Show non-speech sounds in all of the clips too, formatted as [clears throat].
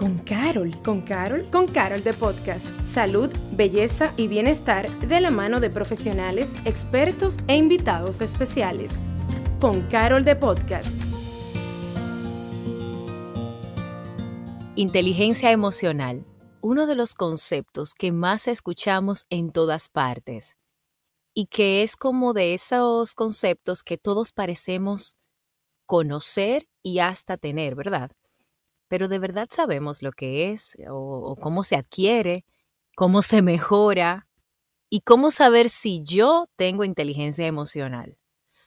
con Carol. ¿Con Carol? Con Carol de Podcast. Salud, belleza y bienestar de la mano de profesionales, expertos e invitados especiales. Con Carol de Podcast. Inteligencia emocional, uno de los conceptos que más escuchamos en todas partes y que es como de esos conceptos que todos parecemos conocer y hasta tener, ¿verdad? Pero de verdad sabemos lo que es o, cómo se adquiere, cómo se mejora y cómo saber si yo tengo inteligencia emocional.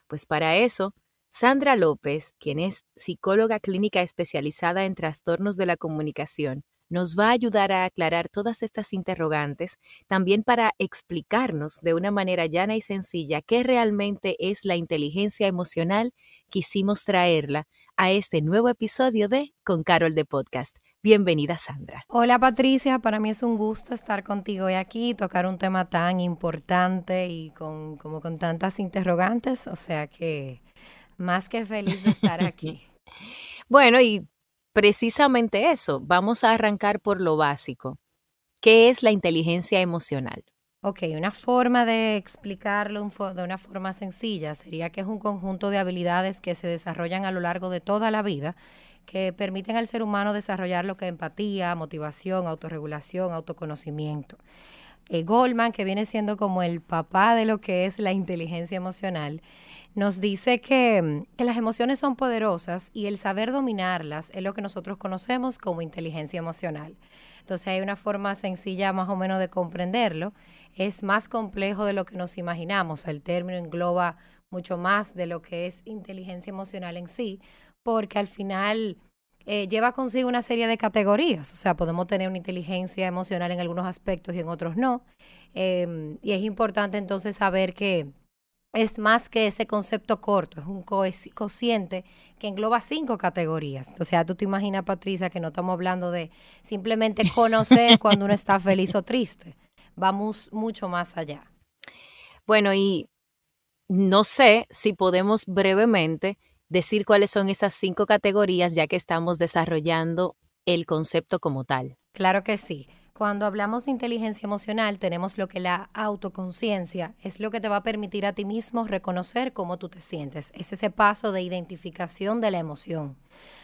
Pues para eso, Sandra López, quien es psicóloga clínica especializada en trastornos de la comunicación, nos va a ayudar a aclarar todas estas interrogantes, también para explicarnos de una manera llana y sencilla qué realmente es la inteligencia emocional. Quisimos traerla a este nuevo episodio de Con Carol de Podcast. Bienvenida, Sandra. Hola, Patricia. Para mí es un gusto estar contigo hoy aquí y tocar un tema tan importante y con, como con tantas interrogantes. O sea que más que feliz de estar [laughs] aquí. bueno, y precisamente eso. Vamos a arrancar por lo básico. ¿Qué es la inteligencia emocional? Ok, una forma de explicarlo de una forma sencilla sería que es un conjunto de habilidades que se desarrollan a lo largo de toda la vida que permiten al ser humano desarrollar lo que es empatía, motivación, autorregulación, autoconocimiento. Eh, Goldman, que viene siendo como el papá de lo que es la inteligencia emocional, nos dice que, que, las emociones son poderosas y el saber dominarlas es lo que nosotros conocemos como inteligencia emocional. Entonces hay una forma sencilla más o menos de comprenderlo. Es más complejo de lo que nos imaginamos. El término engloba mucho más de lo que es inteligencia emocional en sí, porque al final eh, lleva consigo una serie de categorías. O sea, podemos tener una inteligencia emocional en algunos aspectos y en otros no. Em, y es importante entonces saber que es más que ese concepto corto, es un cociente que engloba cinco categorías. O sea, tú te imaginas, Patricia, que no estamos hablando de simplemente [laughs] conocer cuando uno está feliz o triste. Vamos mucho más allá. Bueno, y no sé si podemos brevemente decir cuáles son esas cinco categorías ya que estamos desarrollando el concepto como tal. Claro que sí. Cuando hablamos de inteligencia emocional, tenemos lo que la autoconciencia es lo que te va a permitir a ti mismo reconocer cómo tú te sientes. Es ese paso de identificación de la emoción.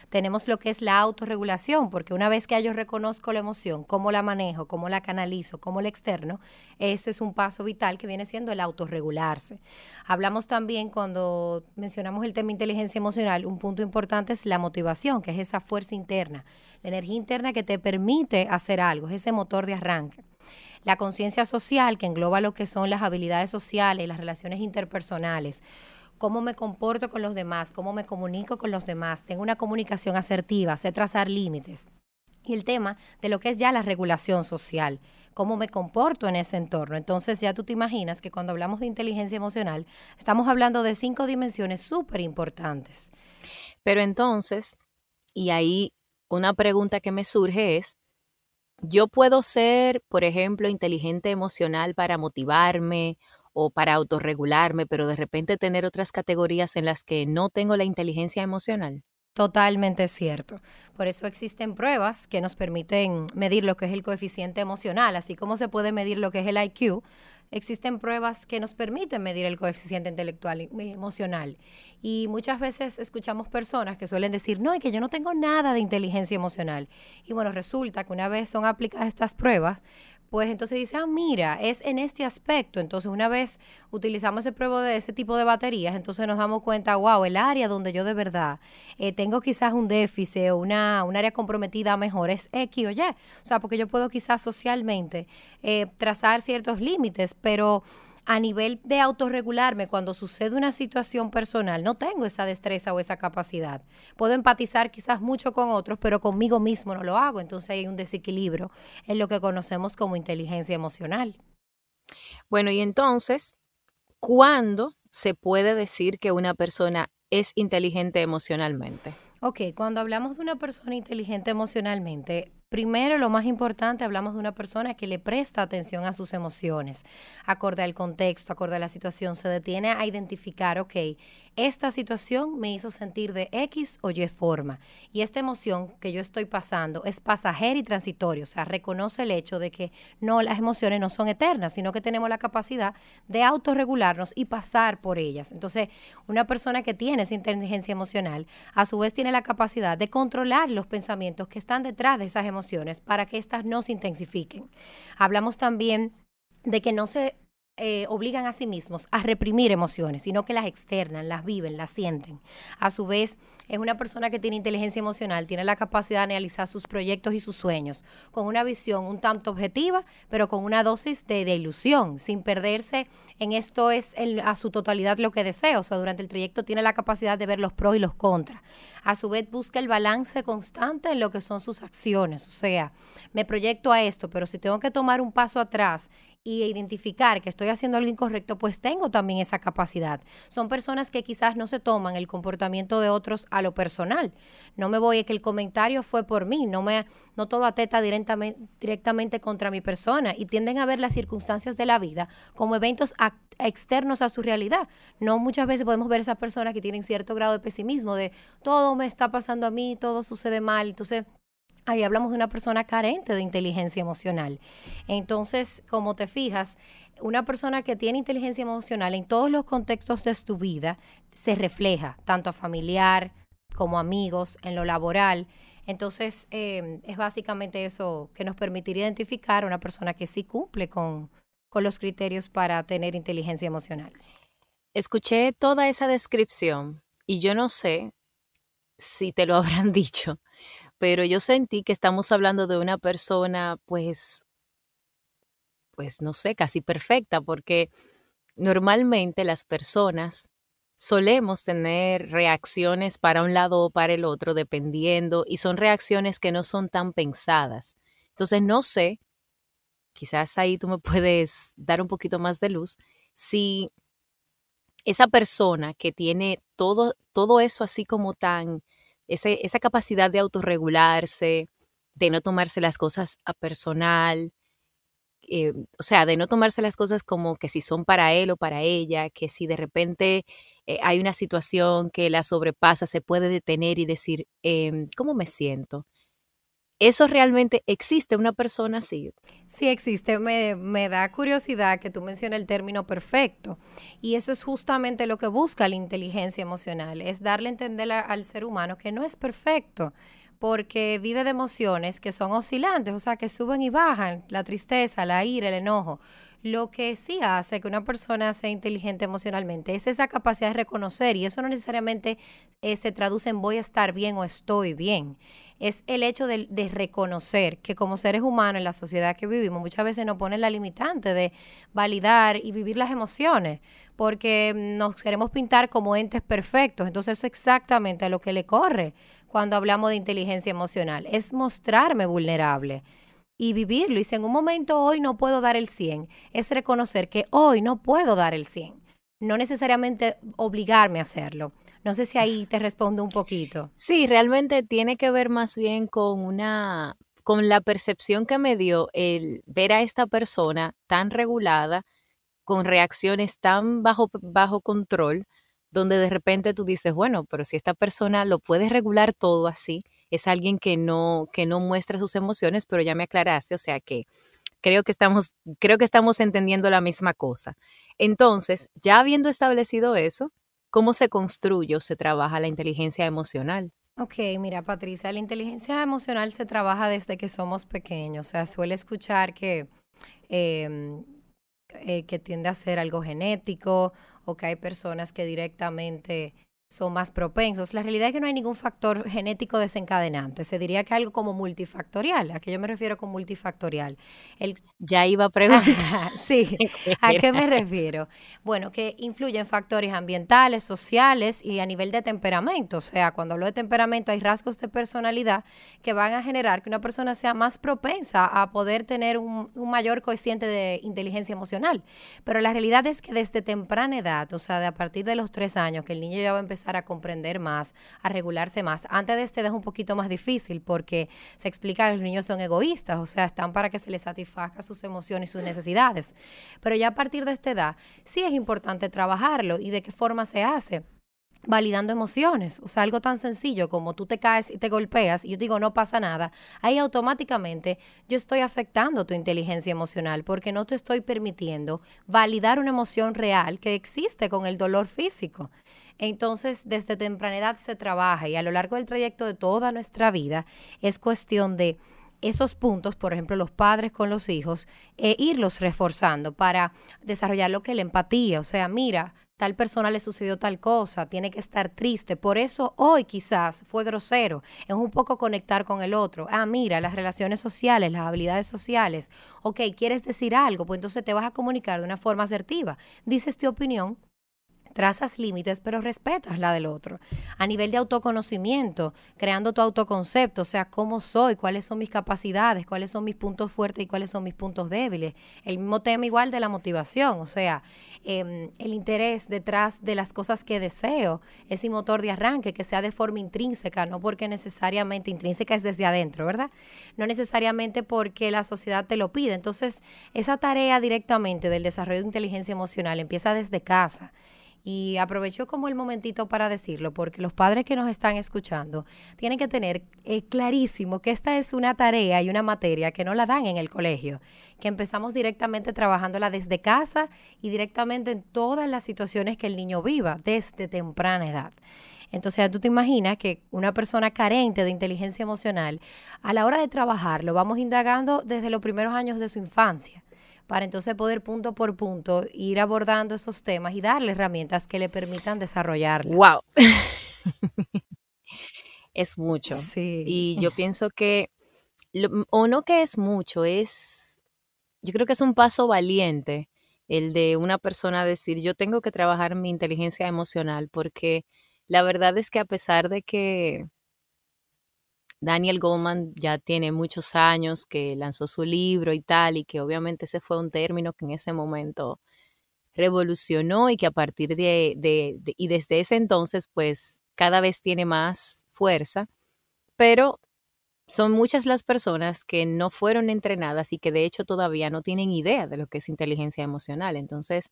Tenemos lo que es la autorregulación, porque una vez que yo reconozco la emoción, cómo la manejo, cómo la canalizo, cómo la externo, ese es un paso vital que viene siendo el autorregularse. Hablamos también cuando mencionamos el tema inteligencia emocional, un punto importante es la motivación, que es esa fuerza interna, la energía interna que te permite hacer algo, es ese motor de arranque. La conciencia social, que engloba lo que son las habilidades sociales, las relaciones interpersonales, cómo me comporto con los demás, cómo me comunico con los demás, tengo una comunicación asertiva, sé trazar límites. Y el tema de lo que es ya la regulación social, cómo me comporto en ese entorno. Entonces ya tú te imaginas que cuando hablamos de inteligencia emocional, estamos hablando de cinco dimensiones súper importantes. Pero entonces, y ahí una pregunta que me surge es, yo puedo ser, por ejemplo, inteligente emocional para motivarme o para autorregularme, pero de repente tener otras categorías en las que no tengo la inteligencia emocional. Totalmente cierto. Por eso existen pruebas que nos permiten medir lo que es el coeficiente emocional, así como se puede medir lo que es el IQ. Existen pruebas que nos permiten medir el coeficiente intelectual y emocional. Y muchas veces escuchamos personas que suelen decir, no, es que yo no tengo nada de inteligencia emocional. Y bueno, resulta que una vez son aplicadas estas pruebas, pues entonces dice, ah, mira, es en este aspecto. Entonces, una vez utilizamos ese pruebo de ese tipo de baterías, entonces nos damos cuenta, wow, el área donde yo de verdad eh, tengo quizás un déficit o una, un área comprometida mejor es X o Y. O sea, porque yo puedo quizás socialmente eh, trazar ciertos límites, pero a nivel de autorregularme cuando sucede una situación personal, no tengo esa destreza o esa capacidad. Puedo empatizar quizás mucho con otros, pero conmigo mismo no lo hago. Entonces hay un desequilibrio en lo que conocemos como inteligencia emocional. Bueno, y entonces, ¿cuándo se puede decir que una persona es inteligente emocionalmente? Ok, cuando hablamos de una persona inteligente emocionalmente, Primero, lo más importante, hablamos de una persona que le presta atención a sus emociones, acorde al contexto, acorde a la situación, se detiene a identificar, ok, esta situación me hizo sentir de X o Y forma. Y esta emoción que yo estoy pasando es pasajera y transitoria. O sea, reconoce el hecho de que no, las emociones no son eternas, sino que tenemos la capacidad de autorregularnos y pasar por ellas. Entonces, una persona que tiene esa inteligencia emocional, a su vez tiene la capacidad de controlar los pensamientos que están detrás de esas emociones para que éstas no se intensifiquen. Hablamos también de que no se eh, obligan a sí mismos a reprimir emociones, sino que las externan, las viven, las sienten. A su vez, es una persona que tiene inteligencia emocional, tiene la capacidad de analizar sus proyectos y sus sueños con una visión un tanto objetiva, pero con una dosis de, ilusión, sin perderse en esto es a su totalidad lo que desea. O sea, durante el trayecto tiene la capacidad de ver los pros y los contras. A su vez, busca el balance constante en lo que son sus acciones. O sea, me proyecto a esto, pero si tengo que tomar un paso atrás y identificar que estoy haciendo algo incorrecto, pues tengo también esa capacidad. Son personas que quizás no se toman el comportamiento de otros a lo personal. No me voy a que el comentario fue por mí, no me no todo ateta directamente, directamente contra mi persona y tienden a ver las circunstancias de la vida como eventos externos a su realidad. No muchas veces podemos ver esas personas que tienen cierto grado de pesimismo de todo me está pasando a mí, todo sucede mal, entonces Ahí hablamos de una persona carente de inteligencia emocional. Entonces, como te fijas, una persona que tiene inteligencia emocional en todos los contextos de su vida se refleja, tanto a familiar como amigos, en lo laboral. Entonces, em, es básicamente eso que nos permitiría identificar a una persona que sí cumple con, con los criterios para tener inteligencia emocional. Escuché toda esa descripción y yo no sé si te lo [laughs] habrán dicho, pero yo sentí que estamos hablando de una persona, pues, pues no sé, casi perfecta, porque normalmente las personas solemos tener reacciones para un lado o para el otro, dependiendo, y son reacciones que no son tan pensadas. Entonces, no sé, quizás ahí tú me [laughs] puedes dar un poquito más de luz, si esa persona que tiene todo, todo eso así como tan esa capacidad de autorregularse, de no tomarse las cosas a personal, eh, o sea, de no tomarse las cosas como que si son para él o para ella, que si de repente eh, hay una situación que la sobrepasa, se puede detener y decir, em, ¿cómo me siento? ¿Eso realmente existe una persona así? Sí existe. Me, me, da curiosidad que tú menciones el término perfecto. Y eso es justamente lo que busca la inteligencia emocional, es darle a entender al ser humano que no es perfecto porque vive de emociones que son oscilantes, o sea, que suben y bajan, la tristeza, la ira, el enojo. Lo que sí hace que una persona sea inteligente emocionalmente es esa capacidad de reconocer, y eso no necesariamente eh, se traduce en voy a estar bien o estoy bien es el hecho de, reconocer que como seres humanos en la sociedad que vivimos muchas veces nos ponen la limitante de validar y vivir las emociones porque nos queremos pintar como entes perfectos. Entonces eso es exactamente a lo que le corre cuando hablamos de inteligencia emocional, es mostrarme vulnerable y vivirlo. Y si en un momento hoy no puedo dar el 100, es reconocer que hoy no puedo dar el 100. No necesariamente obligarme a hacerlo. No sé si ahí te respondo un poquito. Sí, realmente tiene que ver más bien con una con la percepción que me dio el ver a esta persona tan regulada, con reacciones tan bajo, bajo control, donde de repente tú dices, bueno, pero si esta persona lo puede regular todo así, es alguien que no, que no muestra sus emociones, pero ya me aclaraste, o sea que creo que estamos, creo que estamos entendiendo la misma cosa. Entonces, ya habiendo establecido eso, ¿Cómo se construye o se trabaja la inteligencia emocional? Ok, mira Patricia, la inteligencia emocional se trabaja desde que somos pequeños. O sea, suele escuchar que, em, eh, que tiende a ser algo genético o que hay personas que directamente son más propensos. La realidad es que no hay ningún factor genético desencadenante. Se diría que algo como multifactorial. ¿A qué yo me refiero con multifactorial? El... Ya iba a preguntar. [laughs] sí, [laughs] ¿a qué me refiero? Bueno, que influyen factores ambientales, sociales y a nivel de temperamento. O sea, cuando hablo de temperamento hay rasgos de personalidad que van a generar que una persona sea más propensa a poder tener un, un mayor coeficiente de inteligencia emocional. Pero la realidad es que desde temprana edad, o sea, de a partir de los tres años, que el niño ya va a empezar a comprender más, a regularse más. Antes de este es un poquito más difícil porque se explica que los niños son egoístas, o sea, están para que se les satisfaga sus emociones y sus necesidades. Pero ya a partir de esta edad sí es importante trabajarlo y de qué forma se hace validando emociones. O sea, algo tan sencillo como tú te caes y te golpeas y yo digo, no pasa nada. Ahí automáticamente yo estoy afectando tu inteligencia emocional porque no te estoy permitiendo validar una emoción real que existe con el dolor físico. Entonces, desde temprana edad se trabaja y a lo largo del trayecto de toda nuestra vida es cuestión de esos puntos, por ejemplo, los padres con los hijos, e irlos reforzando para desarrollar lo que es la empatía. O sea, mira, tal persona le sucedió tal cosa, tiene que estar triste. Por eso hoy quizás fue grosero. Es un poco conectar con el otro. Ah, mira, las relaciones sociales, las habilidades sociales. Ok, ¿quieres decir algo? Pues entonces te vas a comunicar de una forma asertiva. Dices tu opinión, trazas límites, pero respetas la del otro. A nivel de autoconocimiento, creando tu autoconcepto, o sea, cómo soy, cuáles son mis capacidades, cuáles son mis puntos fuertes y cuáles son mis puntos débiles. El mismo tema igual de la motivación, o sea, em, el interés detrás de las cosas que deseo, ese motor de arranque que sea de forma intrínseca, no porque necesariamente intrínseca es desde adentro, ¿verdad? No necesariamente porque la sociedad te lo pide. Entonces, esa tarea directamente del desarrollo de inteligencia emocional empieza desde casa. Y aprovecho como el momentito para decirlo, porque los padres que nos están escuchando tienen que tener eh, clarísimo que esta es una tarea y una materia que no la dan en el colegio, que empezamos directamente trabajándola desde casa y directamente en todas las situaciones que el niño viva desde temprana edad. Entonces, tú te imaginas que una persona carente de inteligencia emocional, a la hora de trabajar, lo vamos indagando desde los primeros años de su infancia para entonces poder punto por punto ir abordando esos temas y darle herramientas que le permitan desarrollarlo. ¡Wow! [laughs] es mucho. Sí. Y yo pienso que, o no que es mucho, es, yo creo que es un paso valiente el de una persona decir, yo tengo que trabajar mi inteligencia emocional, porque la verdad es que a pesar de que Daniel Goldman ya tiene muchos años que lanzó su libro y tal, y que obviamente ese fue un término que en ese momento revolucionó y que a partir de, de, y desde ese entonces pues cada vez tiene más fuerza, pero son muchas las personas que no fueron entrenadas y que de hecho todavía no tienen idea de lo que es inteligencia emocional. Entonces,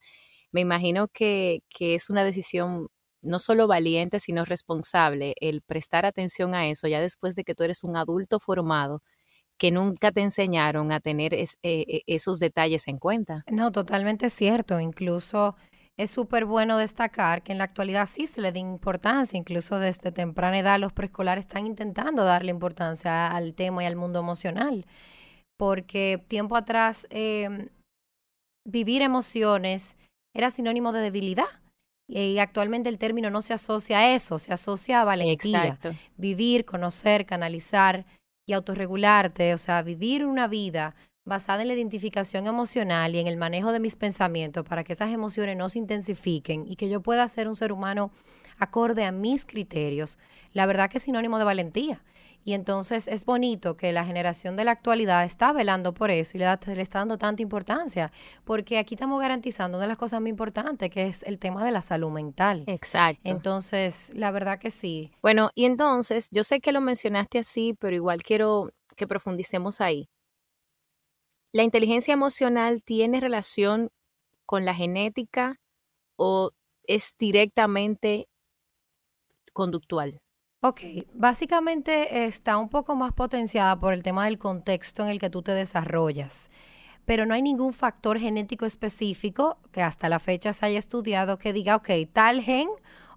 me imagino que, que es una decisión no solo valiente, sino responsable el prestar atención a eso ya después de que tú eres un adulto formado que nunca te enseñaron a tener eh, eh, esos detalles en cuenta. No, totalmente cierto. Incluso es súper bueno destacar que en la actualidad sí se le da importancia, incluso desde temprana edad los preescolares están intentando darle importancia al tema y al mundo emocional, porque tiempo atrás em, vivir emociones era sinónimo de debilidad y actualmente el término no se asocia a eso, se asocia a valentía. Vivir, conocer, canalizar y autorregularte, o sea, vivir una vida basada en la identificación emocional y en el manejo de mis pensamientos para que esas emociones no se intensifiquen y que yo pueda ser un ser humano acorde a mis criterios, la verdad que es sinónimo de valentía. Y entonces es bonito que la generación de la actualidad está velando por eso y le, está dando tanta importancia, porque aquí estamos garantizando una de las cosas muy importantes, que es el tema de la salud mental. Exacto. Entonces, la verdad que sí. Bueno, y entonces, yo sé que lo mencionaste así, pero igual quiero que profundicemos ahí. ¿La inteligencia emocional tiene relación con la genética o es directamente conductual? Ok, básicamente está un poco más potenciada por el tema del contexto en el que tú te desarrollas, pero no hay ningún factor genético específico que hasta la fecha se haya estudiado que diga, ok, tal gen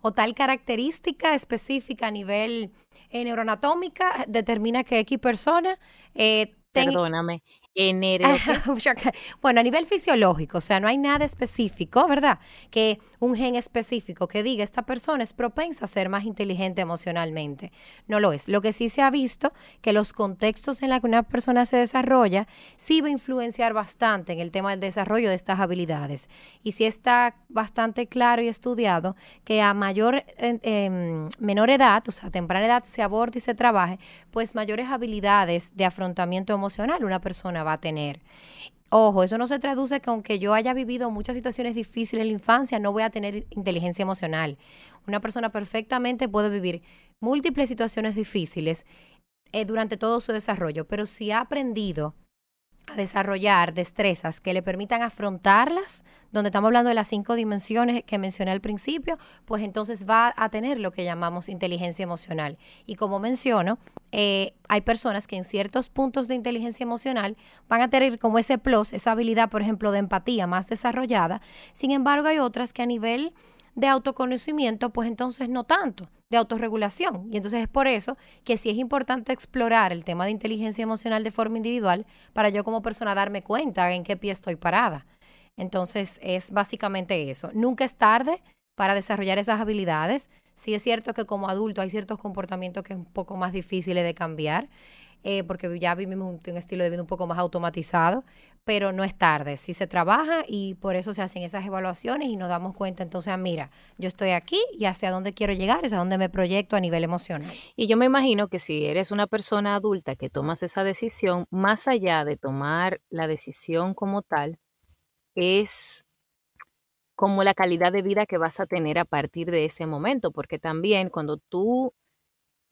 o tal característica específica a nivel eh, neuroanatómica determina que X persona... Eh, Perdóname, [laughs] bueno, a nivel fisiológico, o sea, no hay nada específico, ¿verdad? Que un gen específico que diga esta persona es propensa a ser más inteligente emocionalmente. No lo es. Lo que sí se ha visto que los contextos en los que una persona se desarrolla sí va a influenciar bastante en el tema del desarrollo de estas habilidades. Y sí está bastante claro y estudiado que a mayor, eh, menor edad, o sea, temprana edad, se aborde y se trabaje, pues mayores habilidades de afrontamiento emocional una persona va a tener. Ojo, eso no se traduce que aunque yo haya vivido muchas situaciones difíciles en la infancia, no voy a tener inteligencia emocional. Una persona perfectamente puede vivir múltiples situaciones difíciles eh, durante todo su desarrollo, pero si ha aprendido a desarrollar destrezas que le permitan afrontarlas, donde estamos hablando de las cinco dimensiones que mencioné al principio, pues entonces va a tener lo que llamamos inteligencia emocional. Y como menciono, eh, hay personas que en ciertos puntos de inteligencia emocional van a tener como ese plus, esa habilidad, por ejemplo, de empatía más desarrollada. Sin embargo, hay otras que a nivel de autoconocimiento, pues entonces no tanto, de autorregulación. Y entonces es por eso que sí es importante explorar el tema de inteligencia emocional de forma individual para yo como persona darme cuenta en qué pie estoy parada. Entonces es básicamente eso. Nunca es tarde para desarrollar esas habilidades. Sí es cierto que como adulto hay ciertos comportamientos que es un poco más difíciles de cambiar. Eh, porque ya vivimos un, un, estilo de vida un poco más automatizado, pero no es tarde, si se trabaja y por eso se hacen esas evaluaciones y nos damos cuenta entonces, ah, mira, yo estoy aquí y hacia dónde quiero llegar, es a dónde me proyecto a nivel emocional. Y yo me imagino que si eres una persona adulta que tomas esa decisión, más allá de tomar la decisión como tal, es como la calidad de vida que vas a tener a partir de ese momento, porque también cuando tú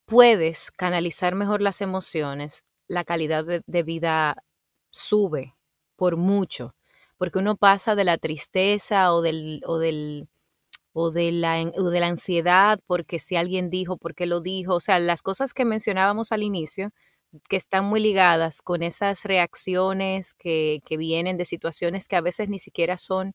puedes canalizar mejor las emociones, la calidad de, vida sube por mucho, porque uno pasa de la tristeza o del, o del o de la, o de la ansiedad porque si alguien dijo, porque lo dijo, o sea, las cosas que mencionábamos al inicio, que están muy ligadas con esas reacciones que, que vienen de situaciones que a veces ni siquiera son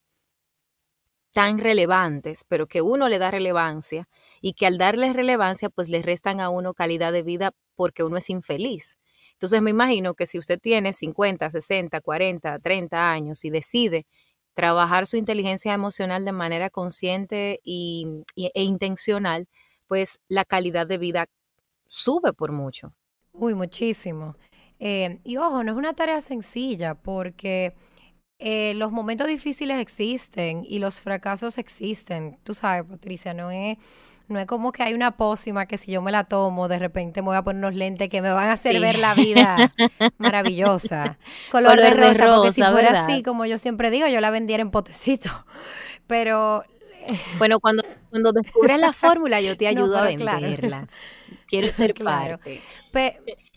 tan relevantes, pero que uno le da relevancia y que al darles relevancia, pues le restan a uno calidad de vida porque uno es infeliz. Entonces me imagino que si usted tiene 50, 60, 40, 30 años y decide trabajar su inteligencia emocional de manera consciente y, e intencional, pues la calidad de vida sube por mucho. Uy, muchísimo. Eh, y ojo, no es una tarea sencilla porque eh, los momentos difíciles existen y los fracasos existen. Tú sabes, Patricia, no es, no es como que hay una pócima que si yo me la tomo, de repente me voy a poner unos lentes que me van a hacer ver la vida [laughs] maravillosa. Color, de, rosa, porque si fuera así, como yo siempre digo, yo la vendiera en potecito. [laughs] Pero bueno, cuando, cuando descubres la fórmula, yo te [laughs] ayudo a venderla. Quiero [laughs] ser claro. parte.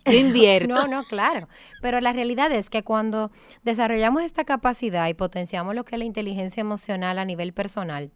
invierto. No, no, claro. Pero la realidad es que cuando desarrollamos esta capacidad y potenciamos lo que es la inteligencia emocional a nivel personal,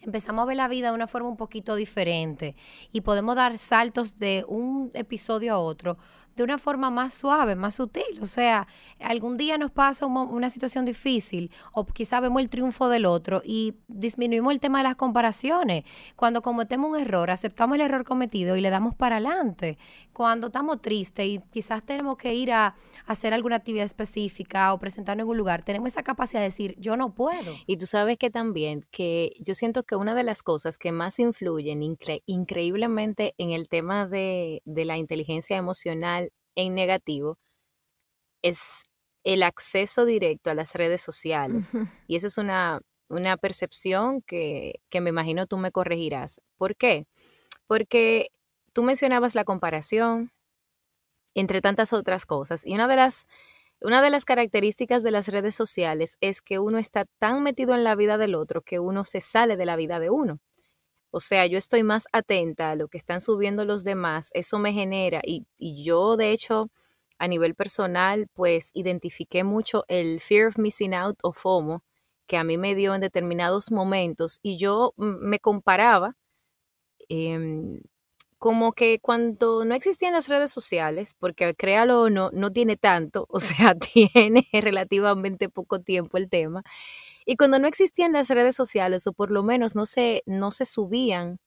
empezamos a ver la vida de una forma un poquito diferente y podemos dar saltos de un episodio a otro de una forma más suave, más sutil. O sea, algún día nos pasa una situación difícil o quizá vemos el triunfo del otro y disminuimos el tema de las comparaciones. Cuando cometemos un error, aceptamos el error cometido y le damos para adelante. Cuando estamos tristes y quizás tenemos que ir a, hacer alguna actividad específica o presentarnos en un lugar, tenemos esa capacidad de decir, yo no puedo. Y tú sabes que también, que yo siento que una de las cosas que más influyen increíblemente en el tema de, de la inteligencia emocional en negativo es el acceso directo a las redes sociales. Y esa es una, una percepción que, que, me imagino tú me corregirás. ¿Por qué? Porque tú mencionabas la comparación entre tantas otras cosas. Y una de las, una de las características de las redes sociales es que uno está tan metido en la vida del otro que uno se sale de la vida de uno. O sea, yo estoy más atenta a lo que están subiendo los demás, eso me genera, y, yo de hecho a nivel personal, pues identifiqué mucho el fear of missing out o FOMO que a mí me dio en determinados momentos y yo me comparaba em, como que cuando no existían las redes sociales, porque créalo o no, no tiene tanto, [laughs] o sea, tiene relativamente poco tiempo el tema, y cuando no existían las redes sociales, o por lo menos no se, no se subían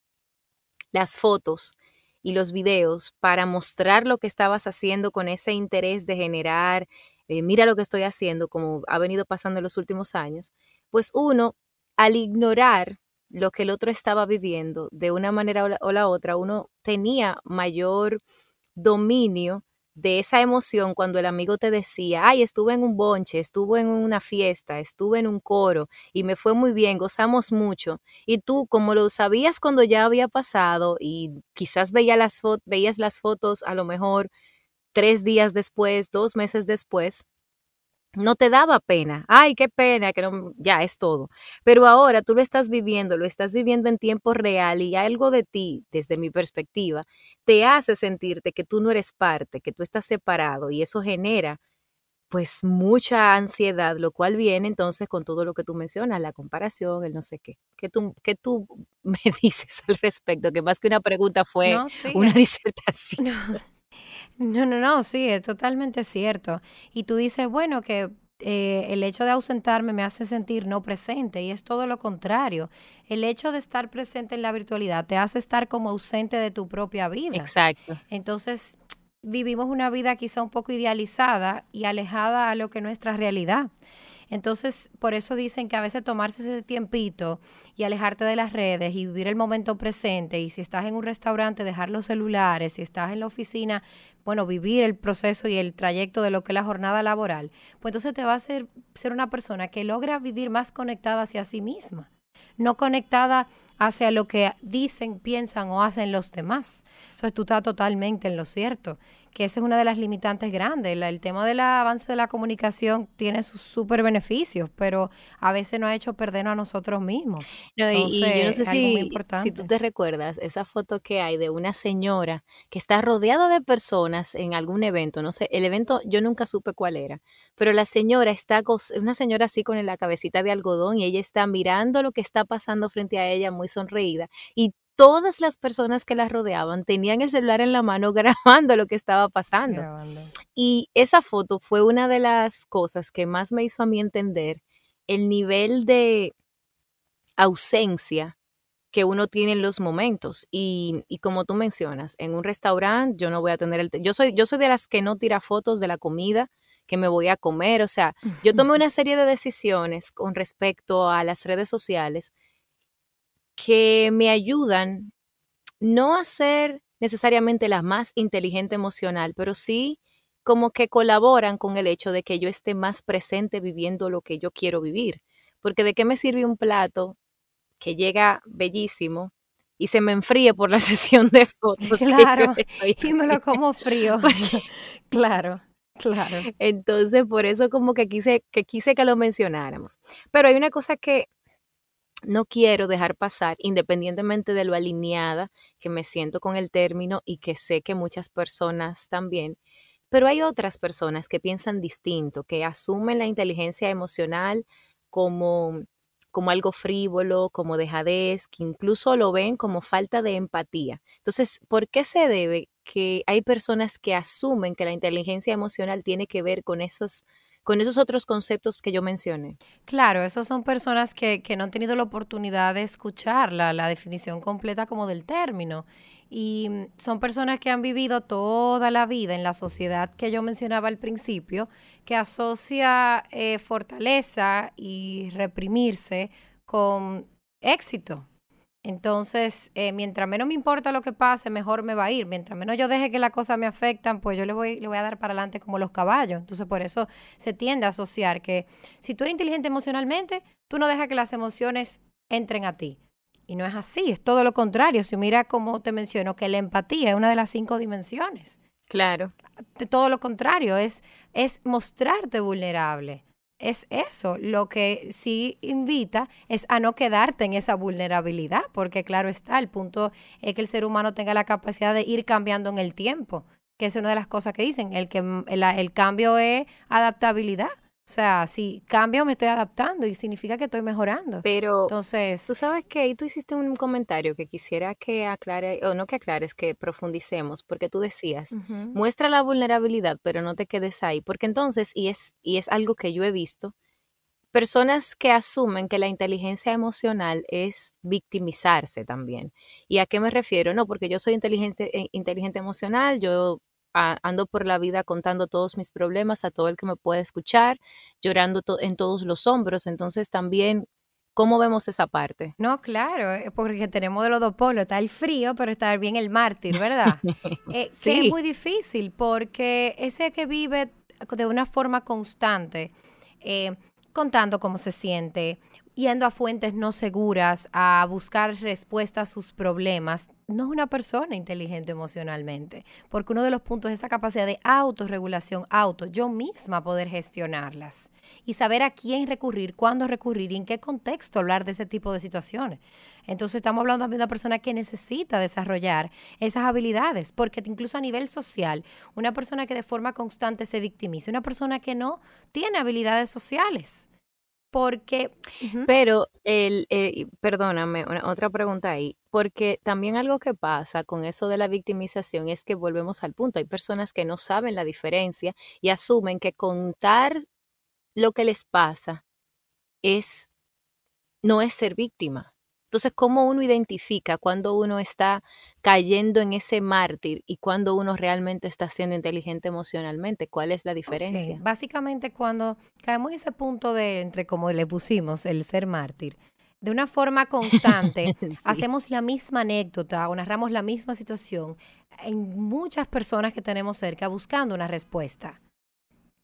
las fotos y los videos para mostrar lo que estabas haciendo con ese interés de generar, eh, mira lo que estoy haciendo, como ha venido pasando en los últimos años, pues uno, al ignorar lo que el otro estaba viviendo de una manera o la otra, uno tenía mayor dominio de esa emoción cuando el amigo te decía, ay, estuve en un bonche, estuve en una fiesta, estuve en un coro y me fue muy bien, gozamos mucho. Y tú, como lo sabías cuando ya había pasado y quizás veía las veías las fotos a lo mejor tres días después, dos meses después, no te daba pena. Ay, qué pena, que no, ya es todo. Pero ahora tú lo estás viviendo, lo estás viviendo en tiempo real y algo de ti, desde mi perspectiva, te hace sentirte que tú no eres parte, que tú estás separado y eso genera pues mucha ansiedad, lo cual viene entonces con todo lo que tú mencionas, la comparación, el no sé qué. ¿Qué tú, qué tú [laughs] me dices al respecto? Que más que una pregunta fue una [laughs] disertación. No. No, no, sí, es totalmente cierto. Y tú dices, bueno, que eh, el hecho de ausentarme me hace sentir no presente y es todo lo contrario. El hecho de estar presente en la virtualidad te hace estar como ausente de tu propia vida. Exacto. Entonces, vivimos una vida quizá un poco idealizada y alejada a lo que es nuestra realidad. Entonces, por eso dicen que a veces tomarse ese tiempito y alejarte de las redes y vivir el momento presente, y si estás en un restaurante, dejar los celulares, si estás en la oficina, bueno, vivir el proceso y el trayecto de lo que es la jornada laboral, pues entonces te va a hacer ser una persona que logra vivir más conectada hacia sí misma, no conectada hacia lo que dicen, piensan o hacen los demás. Entonces tú estás totalmente en lo cierto que esa es una de las limitantes grandes. el tema del avance de la comunicación tiene sus súper beneficios, pero a veces nos ha hecho perdernos a nosotros mismos. No, y, yo no sé si, si tú te recuerdas esa foto que hay de una señora que está rodeada de personas en algún evento, no sé, el evento yo nunca supe cuál era, pero la señora está, una señora así con la cabecita de algodón y ella está mirando lo que está pasando frente a ella muy sonreída y todas las personas que la rodeaban tenían el celular en la mano [laughs] grabando lo que estaba pasando. Y esa foto fue una de las cosas que más me hizo a mí entender el nivel de ausencia que uno tiene en los momentos. Y, como tú mencionas, en un restaurante yo no voy a tener el... Yo soy, yo soy de las que no tira fotos de la comida que me voy a comer. O sea, yo tomé [laughs] una serie de decisiones con respecto a las redes sociales que me ayudan no a ser necesariamente la más inteligente emocional, pero sí como que colaboran con el hecho de que yo esté más presente viviendo lo que yo quiero vivir. Porque de qué me sirve un plato que llega bellísimo y se me enfríe por la [laughs] sesión de fotos. Claro, y me lo como frío. [laughs] [laughs] claro. Claro. Entonces, por eso como que quise, que quise que lo mencionáramos. Pero hay una cosa que no quiero dejar pasar, independientemente de lo alineada que me siento con el término y que sé que muchas personas también, pero hay otras personas que piensan distinto, que asumen la inteligencia emocional como, como algo frívolo, como dejadez, que incluso lo ven como falta de empatía. Entonces, ¿por qué se debe que hay personas que asumen que la inteligencia emocional tiene que ver con esos con esos otros conceptos que yo mencioné. Claro, esos son personas que, no han tenido la oportunidad de escuchar la, la definición completa como del término. Y mm, son personas que han vivido toda la vida en la sociedad que yo mencionaba al principio, que asocia eh, fortaleza y reprimirse con éxito. Entonces, eh, mientras menos me importa lo que pase, mejor me va a ir. Mientras menos yo deje que las cosas me afectan, pues yo le voy, le voy a dar para adelante como los caballos. Entonces, por eso se tiende a asociar que si tú eres inteligente emocionalmente, tú no dejas que las emociones entren a ti. Y no es así, es todo lo contrario. Si mira como te menciono, que la empatía es una de las cinco dimensiones. Claro. Todo lo contrario, es, es mostrarte vulnerable es eso, lo que sí invita es a no quedarte en esa vulnerabilidad, porque claro está, el punto es que el ser humano tenga la capacidad de ir cambiando en el tiempo, que es una de las cosas que dicen, el, que, el cambio es adaptabilidad. O sea, si cambio me estoy adaptando y significa que estoy mejorando. Pero entonces, tú sabes que ahí tú hiciste un comentario que quisiera que aclare, o no que aclares, que profundicemos, porque tú decías, muestra la vulnerabilidad, pero no te quedes ahí, porque entonces, y es, y es algo que yo he visto, personas que asumen que la inteligencia emocional es victimizarse también. ¿Y a qué me refiero? No, porque yo soy inteligente, eh, inteligente emocional, yo ando por la vida contando todos mis problemas a todo el que me pueda escuchar, llorando en todos los hombros. Entonces también, ¿cómo vemos esa parte? No, claro, eh, porque tenemos de los dos polos, está el frío, pero está bien el mártir, ¿verdad? [laughs] Eh, que es muy difícil porque ese que vive de una forma constante, eh, contando cómo se siente, yendo a fuentes no seguras, a buscar respuestas a sus problemas, no es una persona inteligente emocionalmente, porque uno de los puntos es esa capacidad de autorregulación, auto, yo misma poder gestionarlas y saber a quién recurrir, cuándo recurrir y en qué contexto hablar de ese tipo de situaciones. Entonces estamos hablando de una persona que necesita desarrollar esas habilidades, porque incluso a nivel social, una persona que de forma constante se victimiza, una persona que no tiene habilidades sociales porque... Pero, el, eh, perdóname, otra pregunta ahí, porque también algo que pasa con eso de la victimización es que volvemos al punto, hay personas que no saben la diferencia y asumen que contar lo que les pasa es, no es ser víctima. Entonces, ¿cómo uno identifica cuando uno está cayendo en ese mártir y cuando uno realmente está siendo inteligente emocionalmente? ¿Cuál es la diferencia? Básicamente, cuando caemos en ese punto de, entre como le pusimos, el ser mártir, de una forma constante, [laughs] hacemos la misma anécdota o narramos la misma situación en muchas personas que tenemos cerca buscando una respuesta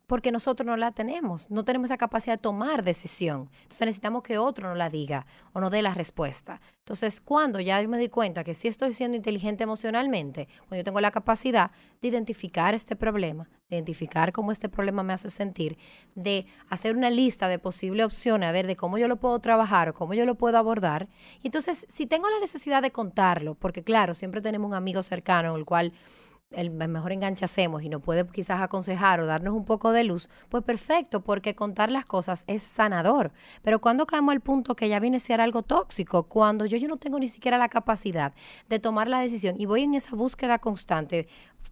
porque nosotros no la tenemos, no tenemos esa capacidad de tomar decisión. Entonces necesitamos que otro nos la diga o nos dé la respuesta. Entonces, cuando ya me di cuenta que sí estoy siendo inteligente emocionalmente, cuando yo tengo la capacidad de identificar este problema, de identificar cómo este problema me hace sentir, de hacer una lista de posibles opciones, a ver de cómo yo lo puedo trabajar o cómo yo lo puedo abordar. Y entonces, si tengo la necesidad de contarlo, porque claro, siempre tenemos un amigo cercano, el cual el mejor enganche hacemos y nos puede quizás aconsejar o darnos un poco de luz, pues perfecto, porque contar las cosas es sanador. Pero cuando caemos al punto que ya viene a ser algo tóxico, cuando yo, yo no tengo ni siquiera la capacidad de tomar la decisión y voy en esa búsqueda constante,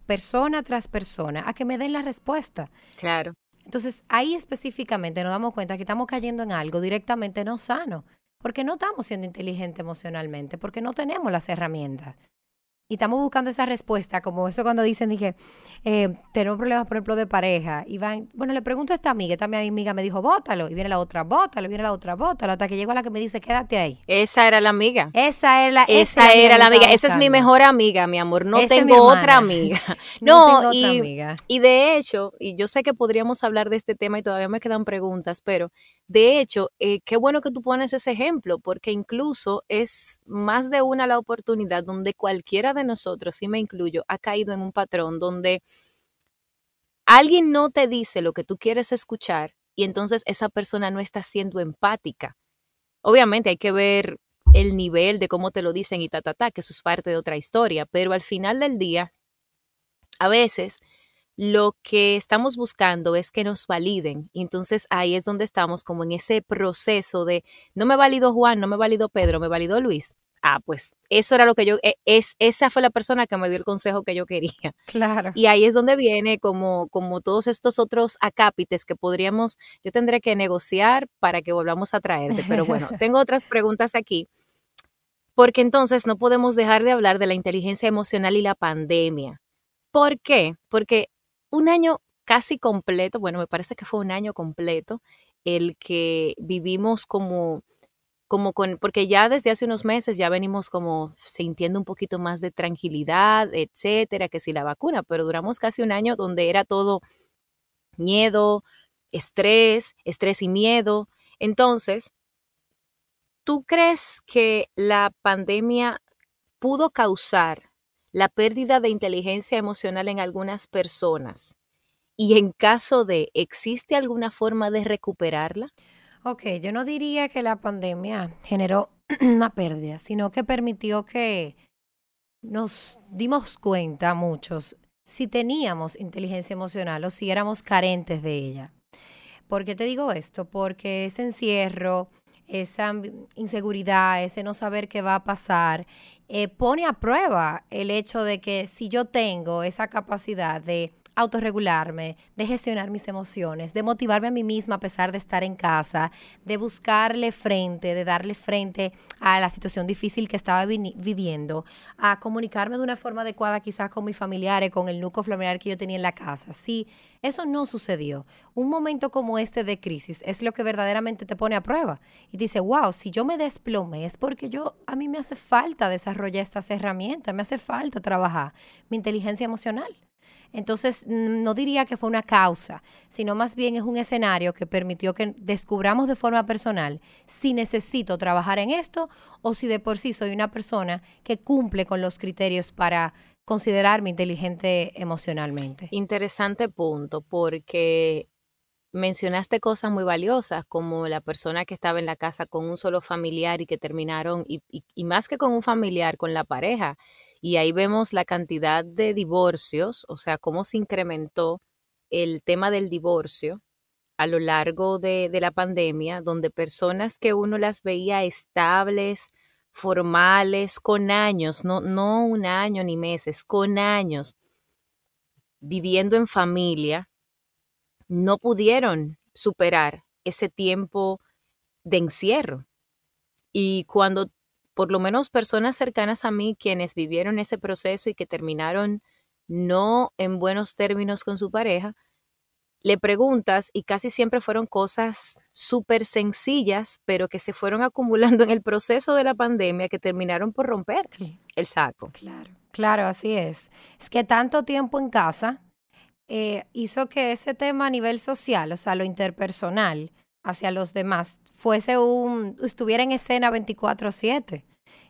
persona tras persona, a que me den la respuesta. Claro. Entonces ahí específicamente nos damos cuenta que estamos cayendo en algo directamente no sano, porque no estamos siendo inteligentes emocionalmente, porque no tenemos las herramientas y estamos buscando esa respuesta, como eso cuando dicen que eh, tenemos problemas, por ejemplo, de pareja, y van, bueno, le pregunto a esta amiga, esta mi amiga me dijo, bótalo, y viene la otra, bótalo, y viene la otra, bótalo, hasta que llegó a la que me dice, quédate ahí. Esa era la amiga. Esa, era, esa, era la amiga, esa es mi mejor amiga, mi amor, no tengo otra amiga. [laughs] no, y, amiga. y de hecho, y yo sé que podríamos hablar de este tema y todavía me quedan preguntas, pero de hecho, eh, qué bueno que tú pones ese ejemplo, porque incluso es más de una la oportunidad donde cualquiera de nosotros, si me incluyo, ha caído en un patrón donde alguien no te dice lo que tú quieres escuchar y entonces esa persona no está siendo empática. Obviamente hay que ver el nivel de cómo te lo dicen y ta, ta, ta, que eso es parte de otra historia, pero al final del día, a veces lo que estamos buscando es que nos validen. Y entonces ahí es donde estamos como en ese proceso de, no me validó Juan, no me validó Pedro, me validó Luis ah, pues eso era lo que yo, e, es, esa fue la persona que me dio el consejo que yo quería. [laughs] Claro. Y ahí es donde viene como, como todos estos otros acápites que podríamos, yo tendré que negociar para que volvamos a traerte. Pero bueno, [laughs] tengo otras preguntas aquí. Porque entonces no podemos dejar de hablar de la inteligencia emocional y la pandemia. ¿Por qué? Porque un año casi completo, bueno, me parece que fue un año completo el que vivimos como como con, porque ya desde hace unos meses ya venimos como sintiendo un poquito más de tranquilidad, etcétera, que si la vacuna, pero duramos casi un año donde era todo miedo, estrés, estrés y miedo. Entonces, ¿tú crees que la pandemia pudo causar la pérdida de inteligencia emocional en algunas personas? Y en caso de, ¿existe alguna forma de recuperarla? Ok, yo no diría que la pandemia generó [clears throat] una pérdida, sino que permitió que nos dimos cuenta muchos si teníamos inteligencia emocional o si éramos carentes de ella. ¿Por qué te digo esto? Porque ese encierro, esa inseguridad, ese no saber qué va a pasar, eh, pone a prueba el hecho de que si yo tengo esa capacidad de autorregularme, de gestionar mis emociones, de motivarme a mí misma a pesar de estar en casa, de buscarle frente, de darle frente a la situación difícil que estaba viviendo, a comunicarme de una forma adecuada quizás con mis familiares, con el núcleo familiar que yo tenía en la casa. Sí, eso no sucedió. Un momento como este de crisis es lo que verdaderamente te pone a prueba y dice, wow, si yo me desplomé es porque yo, a mí me hace falta desarrollar estas herramientas, me hace falta trabajar mi inteligencia emocional. Entonces, no diría que fue una causa, sino más bien es un escenario que permitió que descubramos de forma personal si necesito trabajar en esto o si de por sí soy una persona que cumple con los criterios para considerarme inteligente emocionalmente. Interesante punto, porque mencionaste cosas muy valiosas, como la persona que estaba en la casa con un solo familiar y que terminaron, y, más que con un familiar, con la pareja. Y ahí vemos la cantidad de divorcios, o sea, cómo se incrementó el tema del divorcio a lo largo de, de la pandemia, donde personas que uno las veía estables, formales, con años, no, no un año ni meses, con años, viviendo en familia, no pudieron superar ese tiempo de encierro. Y cuando por lo menos personas cercanas a mí, quienes vivieron ese proceso y que terminaron no en buenos términos con su pareja, le preguntas y casi siempre fueron cosas súper sencillas, pero que se fueron [laughs] acumulando en el proceso de la pandemia que terminaron por romper el saco. Claro, claro, así es. Es que tanto tiempo en casa eh, hizo que ese tema a nivel social, o sea, lo interpersonal hacia los demás, fuese un, estuviera en escena 24/7.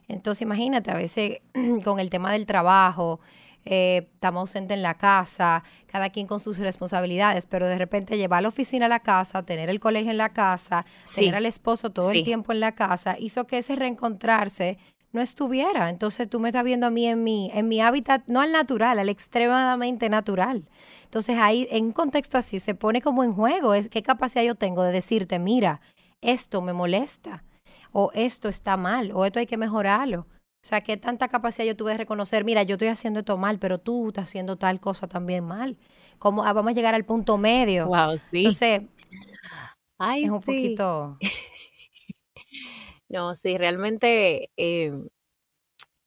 Entonces, imagínate, a veces [clears throat] con el tema del trabajo, eh, estamos ausentes en la casa, cada quien con sus responsabilidades, pero de repente llevar la oficina a la casa, tener el colegio en la casa, tener al esposo todo el tiempo en la casa, hizo que ese reencontrarse no estuviera. Entonces tú me estás viendo a mí en mi, en mi hábitat, no al natural, al extremadamente natural. Entonces ahí, en un contexto así, se pone como en juego, es qué capacidad yo tengo de decirte, mira, esto me molesta, o esto está mal, o esto hay que mejorarlo. O sea, qué tanta capacidad yo tuve de reconocer, mira, yo estoy haciendo esto mal, pero tú estás haciendo tal cosa también mal. ¿Cómo ah, vamos a llegar al punto medio? Wow, sí. Entonces, es un poquito... [laughs] No, sí, realmente em,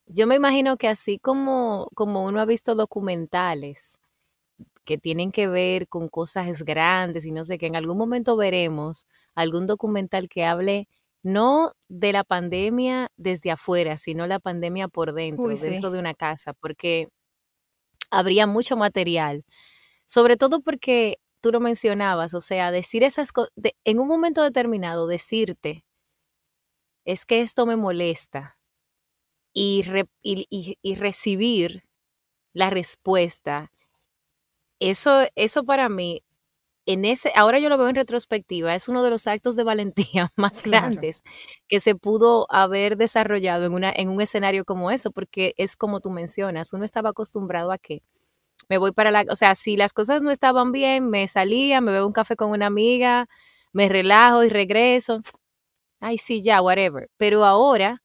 yo me imagino que así como, como uno ha visto documentales que tienen que ver con cosas grandes y no sé, que en algún momento veremos algún documental que hable no de la pandemia desde afuera, sino la pandemia por dentro, dentro de una casa, porque habría mucho material, sobre todo porque tú lo mencionabas, o sea, decir esas cosas, en un momento determinado, decirte es que esto me molesta y, y, recibir la respuesta, eso, eso para mí, en ese, ahora yo lo veo en retrospectiva, es uno de los actos de valentía [laughs] más grandes que se pudo haber desarrollado en, una, en un escenario como eso, porque es como tú mencionas, uno estaba acostumbrado a que me voy para la, o sea, si las cosas no estaban bien, me salía, me bebo un café con una amiga, me relajo y regreso, ay, sí, ya, whatever. Pero ahora,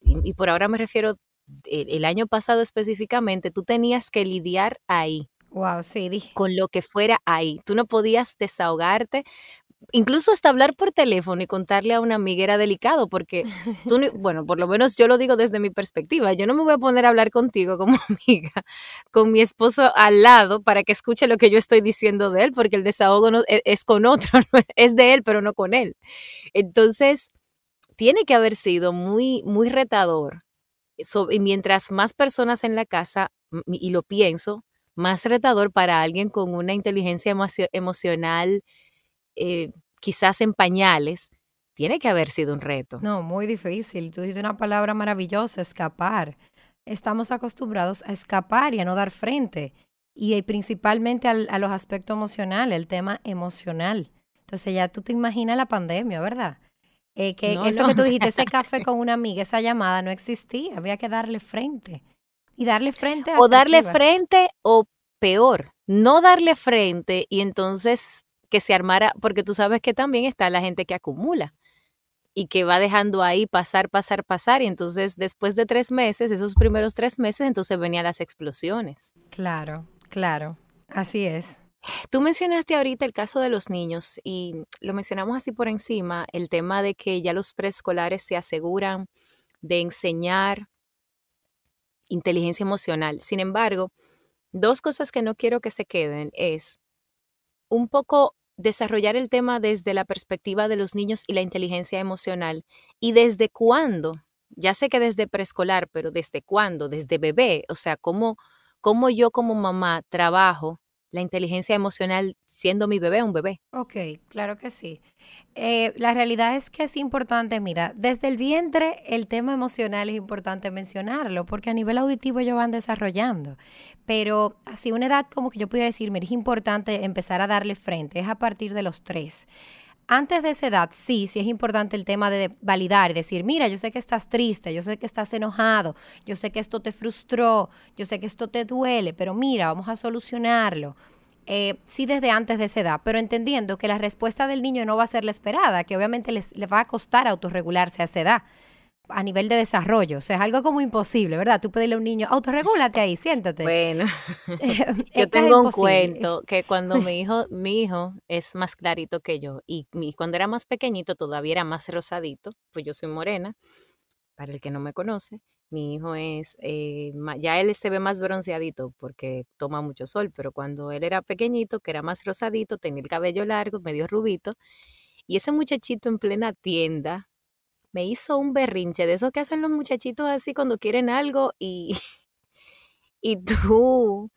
y, por ahora me refiero el, año pasado específicamente, tú tenías que lidiar ahí. Wow, sí, Con lo que fuera ahí. Tú no podías desahogarte incluso hasta hablar por teléfono y contarle a una amiga era delicado, porque tú, [laughs] bueno, por lo menos yo lo digo desde mi perspectiva, yo no me voy a poner a hablar contigo como [laughs] amiga, con mi esposo al lado para que escuche lo que yo estoy diciendo de él, porque el desahogo no, es, es, con otro, [laughs] es de él, pero no con él. Entonces, tiene que haber sido muy, muy retador. y mientras más personas en la casa, y lo pienso, más retador para alguien con una inteligencia emocional eh, quizás en pañales, tiene que haber sido un reto. No, muy difícil. Tú dices una palabra maravillosa, escapar. Estamos acostumbrados a escapar y a no dar frente. Y principalmente a los aspectos emocionales, el tema emocional. Entonces ya tú te imaginas la pandemia, ¿verdad? Eh, que eso que tú [laughs] dijiste, ese café con una amiga, esa llamada no existía, había que darle frente. Y darle frente a... O darle frente o peor, no darle frente y entonces que se armara, porque tú sabes que también está la gente que acumula y que va dejando ahí pasar, pasar, pasar. Y entonces después de tres meses, esos primeros tres meses, entonces venían las explosiones. Claro, claro, así es. Tú mencionaste ahorita el caso de los niños y lo mencionamos así por encima, el tema de que ya los preescolares se aseguran de enseñar inteligencia emocional. Sin embargo, dos cosas que no quiero que se queden es un poco desarrollar el tema desde la perspectiva de los niños y la inteligencia emocional. ¿Y desde cuándo? Ya sé que desde preescolar, pero ¿desde cuándo? Desde bebé. O sea, ¿cómo, cómo yo como mamá trabajo la inteligencia emocional siendo mi bebé un bebé. Ok, claro que sí. Eh, la realidad es que es importante, mira, desde el vientre el tema emocional es importante mencionarlo, porque a nivel auditivo ellos van desarrollando. Pero así una edad como que yo pudiera decir, mira, es importante empezar a darle frente, es a partir de los tres. Antes de esa edad, sí, sí es importante el tema de validar y decir, mira, yo sé que estás triste, yo sé que estás enojado, yo sé que esto te frustró, yo sé que esto te duele, pero mira, vamos a solucionarlo. Eh, sí desde antes de esa edad, pero entendiendo que la respuesta del niño no va a ser la esperada, que obviamente les, le va a costar autorregularse a esa edad a nivel de desarrollo. O sea, es algo como imposible, ¿verdad? Tú pedirle a un niño, autorregúlate ahí, siéntate. Bueno, [laughs] [laughs] yo tengo un cuento que cuando mi hijo, mi hijo es más clarito que yo y cuando era más pequeñito todavía era más rosadito, pues yo soy morena, para el que no me conoce. Mi hijo es, eh, ya él se ve más bronceadito porque toma mucho sol, pero cuando él era pequeñito, que era más rosadito, tenía el cabello largo, medio rubito, y ese muchachito en plena tienda, me hizo un berrinche de eso que hacen los muchachitos así cuando quieren algo y, [laughs] y tú,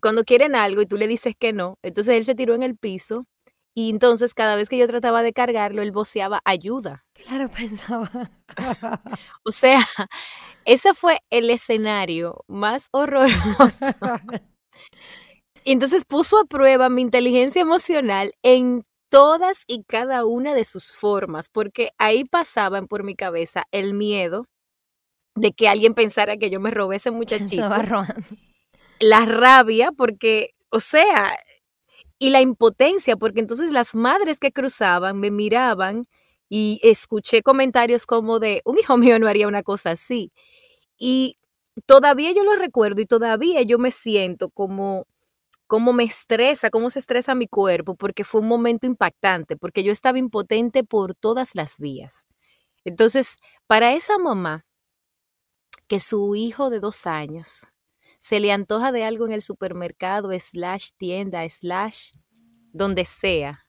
cuando quieren algo y tú le dices que no, entonces él se tiró en el piso y entonces cada vez que yo trataba de cargarlo, él voceaba ayuda. Claro, [laughs] pensaba. [laughs] o sea, ese fue el escenario más horroroso. Y entonces puso a prueba mi inteligencia emocional en todas y cada una de sus formas, porque ahí pasaban por mi cabeza el miedo de que alguien pensara que yo me robé ese [laughs] muchachito. La rabia, porque, o sea, y la impotencia, porque entonces las madres que cruzaban me miraban y escuché comentarios como de, un hijo [laughs] mío no haría una cosa así. Y todavía yo lo recuerdo y todavía yo me siento como cómo me estresa, cómo se estresa mi cuerpo, porque fue un momento impactante, porque yo estaba impotente por todas las vías. Entonces, para esa mamá, que su hijo de dos años se le antoja de algo en el supermercado, slash tienda, slash donde sea,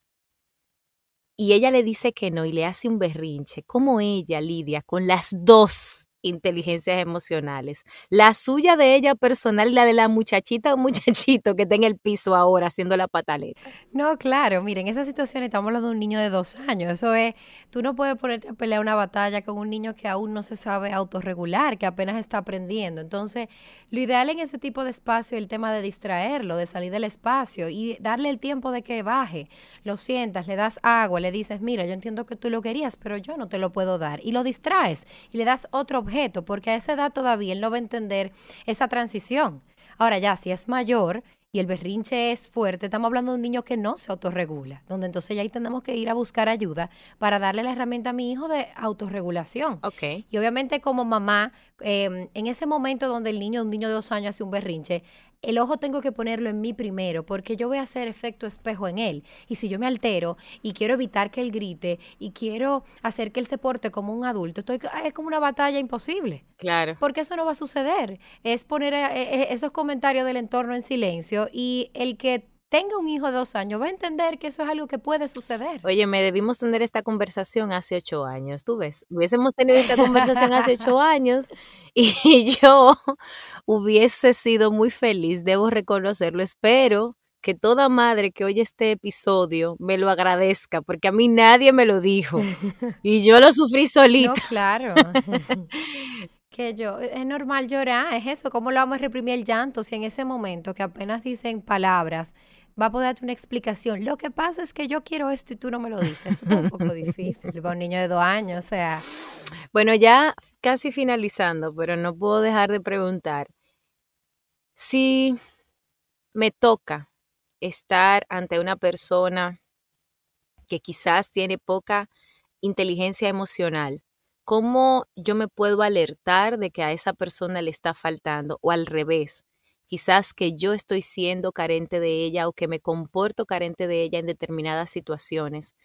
y ella le dice que no y le hace un berrinche, como ella lidia con las dos inteligencias emocionales. La suya de ella personal la de la muchachita o muchachito que está en el piso ahora haciendo la pataleta. No, claro, miren, en esa situación estamos hablando de un niño de dos años. Eso es, tú no puedes ponerte a pelear una batalla con un niño que aún no se sabe autorregular, que apenas está aprendiendo. Entonces, lo ideal en ese tipo de espacio es el tema de distraerlo, de salir del espacio y darle el tiempo de que baje. Lo sientas, le das agua, le dices, mira, yo entiendo que tú lo querías, pero yo no te lo puedo dar. Y lo distraes y le das otro porque a esa edad todavía él no va a entender esa transición. Ahora ya, si es mayor y el berrinche es fuerte, estamos hablando de un niño que no se autorregula, donde entonces ya ahí tenemos que ir a buscar ayuda para darle la herramienta a mi hijo de autorregulación. Okay. Y obviamente como mamá, em, en ese momento donde el niño, un niño de dos años hace un berrinche, el ojo tengo que ponerlo en mí primero, porque yo voy a hacer efecto espejo en él. Y si yo me altero y quiero evitar que él grite y quiero hacer que él se porte como un adulto, estoy, es como una batalla imposible. Claro. Porque eso no va a suceder. Es poner eh, eh, esos comentarios del entorno en silencio y el que tenga un hijo de dos años va a entender que eso es algo que puede suceder. Oye, me debimos tener esta conversación hace ocho años, tú ves, hubiésemos tenido esta conversación hace ocho [laughs] años [laughs] y yo hubiese sido muy feliz, debo reconocerlo, espero que toda madre que oye este episodio me lo agradezca, porque a mí nadie me lo dijo [laughs] y yo lo sufrí solita. No, claro. Que yo, es normal llorar, es eso, ¿cómo lo vamos a reprimir el llanto si en ese momento que apenas dicen palabras, va a poder darte una explicación. Lo que pasa es que yo quiero esto y tú no me lo diste. Eso está un poco [laughs] difícil para un niño de dos años, o sea. Bueno, ya casi finalizando, pero no puedo dejar de preguntar si me toca estar ante una persona que quizás tiene poca inteligencia emocional, ¿cómo yo me puedo alertar de que a esa persona le está faltando? O al revés, quizás que yo estoy siendo carente de ella o que me comporto carente de ella en determinadas situaciones.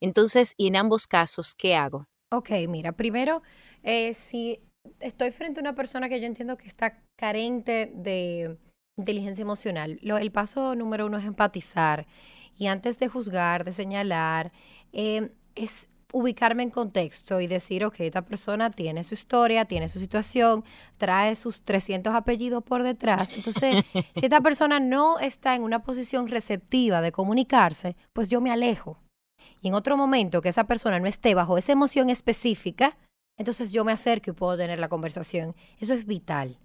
Entonces, y en ambos casos, ¿qué hago? Ok, mira, primero, eh, si estoy frente a una persona que yo entiendo que está carente de inteligencia emocional, el paso número uno es empatizar. Y antes de juzgar, de señalar, eh, es ubicarme en contexto y decir, ok, esta persona tiene su historia, tiene su situación, trae sus 300 apellidos por detrás. Entonces, si esta [laughs] persona no está en una posición receptiva de comunicarse, pues yo me alejo. Y en otro momento que esa persona no esté bajo esa emoción específica, entonces yo me acerco y puedo tener la conversación. Eso es vital.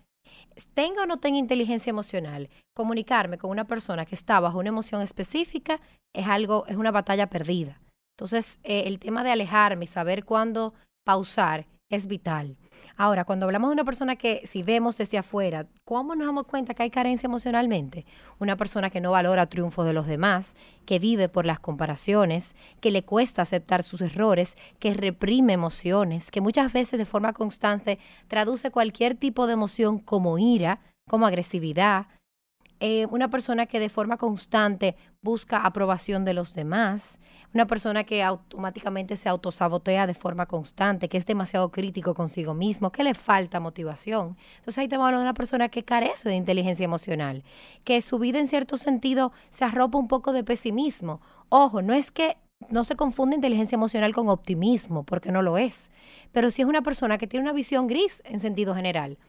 Tenga o no tenga inteligencia emocional, comunicarme con una persona que está bajo una emoción específica es algo, es una batalla perdida. Entonces, eh, el tema de alejarme saber cuándo pausar es vital. Ahora, cuando hablamos de una persona que si vemos desde afuera, ¿cómo nos damos cuenta que hay carencia emocionalmente? Una persona que no valora triunfos de los demás, que vive por las comparaciones, que le cuesta aceptar sus errores, que reprime emociones, que muchas veces de forma constante traduce cualquier tipo de emoción como ira, como agresividad, eh, una persona que de forma constante busca aprobación de los demás, una persona que automáticamente se autosabotea de forma constante, que es demasiado crítico consigo mismo, que le falta motivación. Entonces ahí te hablo de una persona que carece de inteligencia emocional, que su vida en cierto sentido se arropa un poco de pesimismo. Ojo, no es que no se confunde inteligencia emocional con optimismo, porque no lo es, pero sí es una persona que tiene una visión gris en sentido general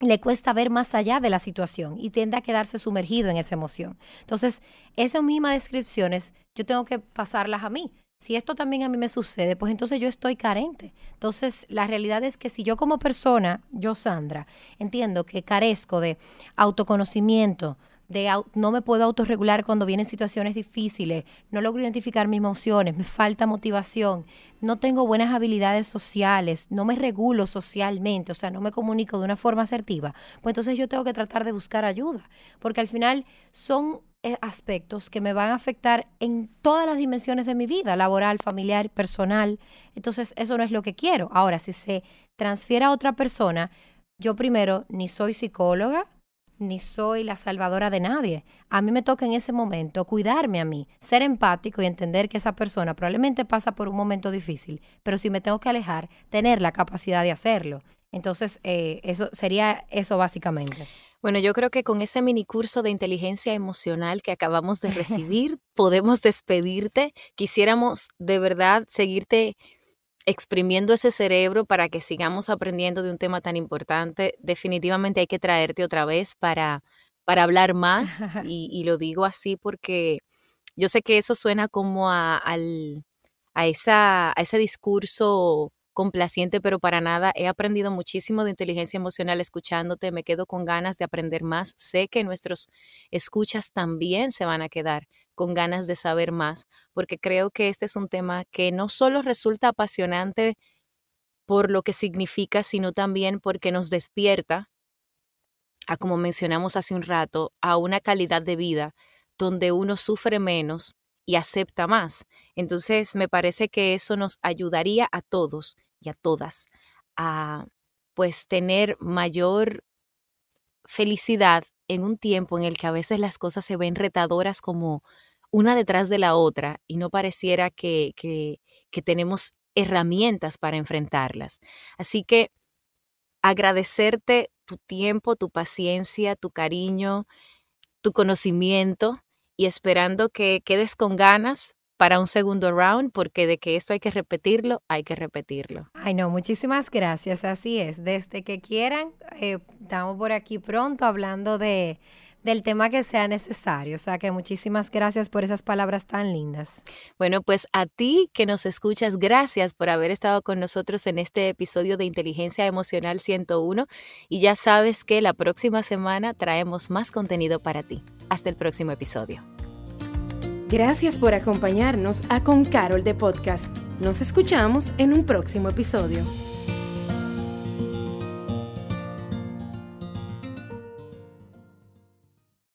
le cuesta ver más allá de la situación y tiende a quedarse sumergido en esa emoción. Entonces, esas mismas descripciones yo tengo que pasarlas a mí. Si esto también a mí me sucede, pues entonces yo estoy carente. Entonces, la realidad es que si yo como persona, yo Sandra, entiendo que carezco de autoconocimiento, de no me puedo autorregular cuando vienen situaciones difíciles, no logro identificar mis emociones, me falta motivación, no tengo buenas habilidades sociales, no me regulo socialmente, o sea, no me comunico de una forma asertiva, pues entonces yo tengo que tratar de buscar ayuda, porque al final son eh, aspectos que me van a afectar en todas las dimensiones de mi vida, laboral, familiar, personal. Entonces, eso no es lo que quiero. Ahora, si se transfiere a otra persona, yo primero ni soy psicóloga, ni soy la salvadora de nadie. A mí me toca en ese momento cuidarme a mí, ser empático y entender que esa persona probablemente pasa por un momento difícil, pero si me tengo que alejar, tener la capacidad de hacerlo. Entonces, eh, eso sería eso básicamente. Bueno, yo creo que con ese mini curso de inteligencia emocional que acabamos de recibir, [laughs] podemos despedirte. Quisiéramos de verdad seguirte exprimiendo ese cerebro para que sigamos aprendiendo de un tema tan importante, definitivamente hay que traerte otra vez para, para hablar más. [laughs] Y, lo digo así porque yo sé que eso suena como a, al, a, esa, a ese discurso complaciente, pero para nada. He aprendido muchísimo de inteligencia emocional escuchándote, me quedo con ganas de aprender más. Sé que nuestros escuchas también se van a quedar con ganas de saber más, porque creo que este es un tema que no solo resulta apasionante por lo que significa, sino también porque nos despierta a, como mencionamos hace un rato, a una calidad de vida donde uno sufre menos y acepta más. Entonces, me parece que eso nos ayudaría a todos y a todas a pues tener mayor felicidad en un tiempo en el que a veces las cosas se ven retadoras como una detrás de la otra y no pareciera que, que, tenemos herramientas para enfrentarlas. Así que agradecerte tu tiempo, tu paciencia, tu cariño, tu conocimiento y esperando que quedes con ganas para un segundo round, porque de que esto hay que repetirlo, hay que repetirlo. Ay, no, muchísimas gracias, así es. Desde que quieran, eh, estamos por aquí pronto hablando de del tema que sea necesario. O sea que muchísimas gracias por esas palabras tan lindas. Bueno, pues a ti que nos escuchas, gracias por haber estado con nosotros en este episodio de Inteligencia Emocional 101 y ya sabes que la próxima semana traemos más contenido para ti. Hasta el próximo episodio. Gracias por acompañarnos a Con Carol de Podcast. Nos escuchamos en un próximo episodio.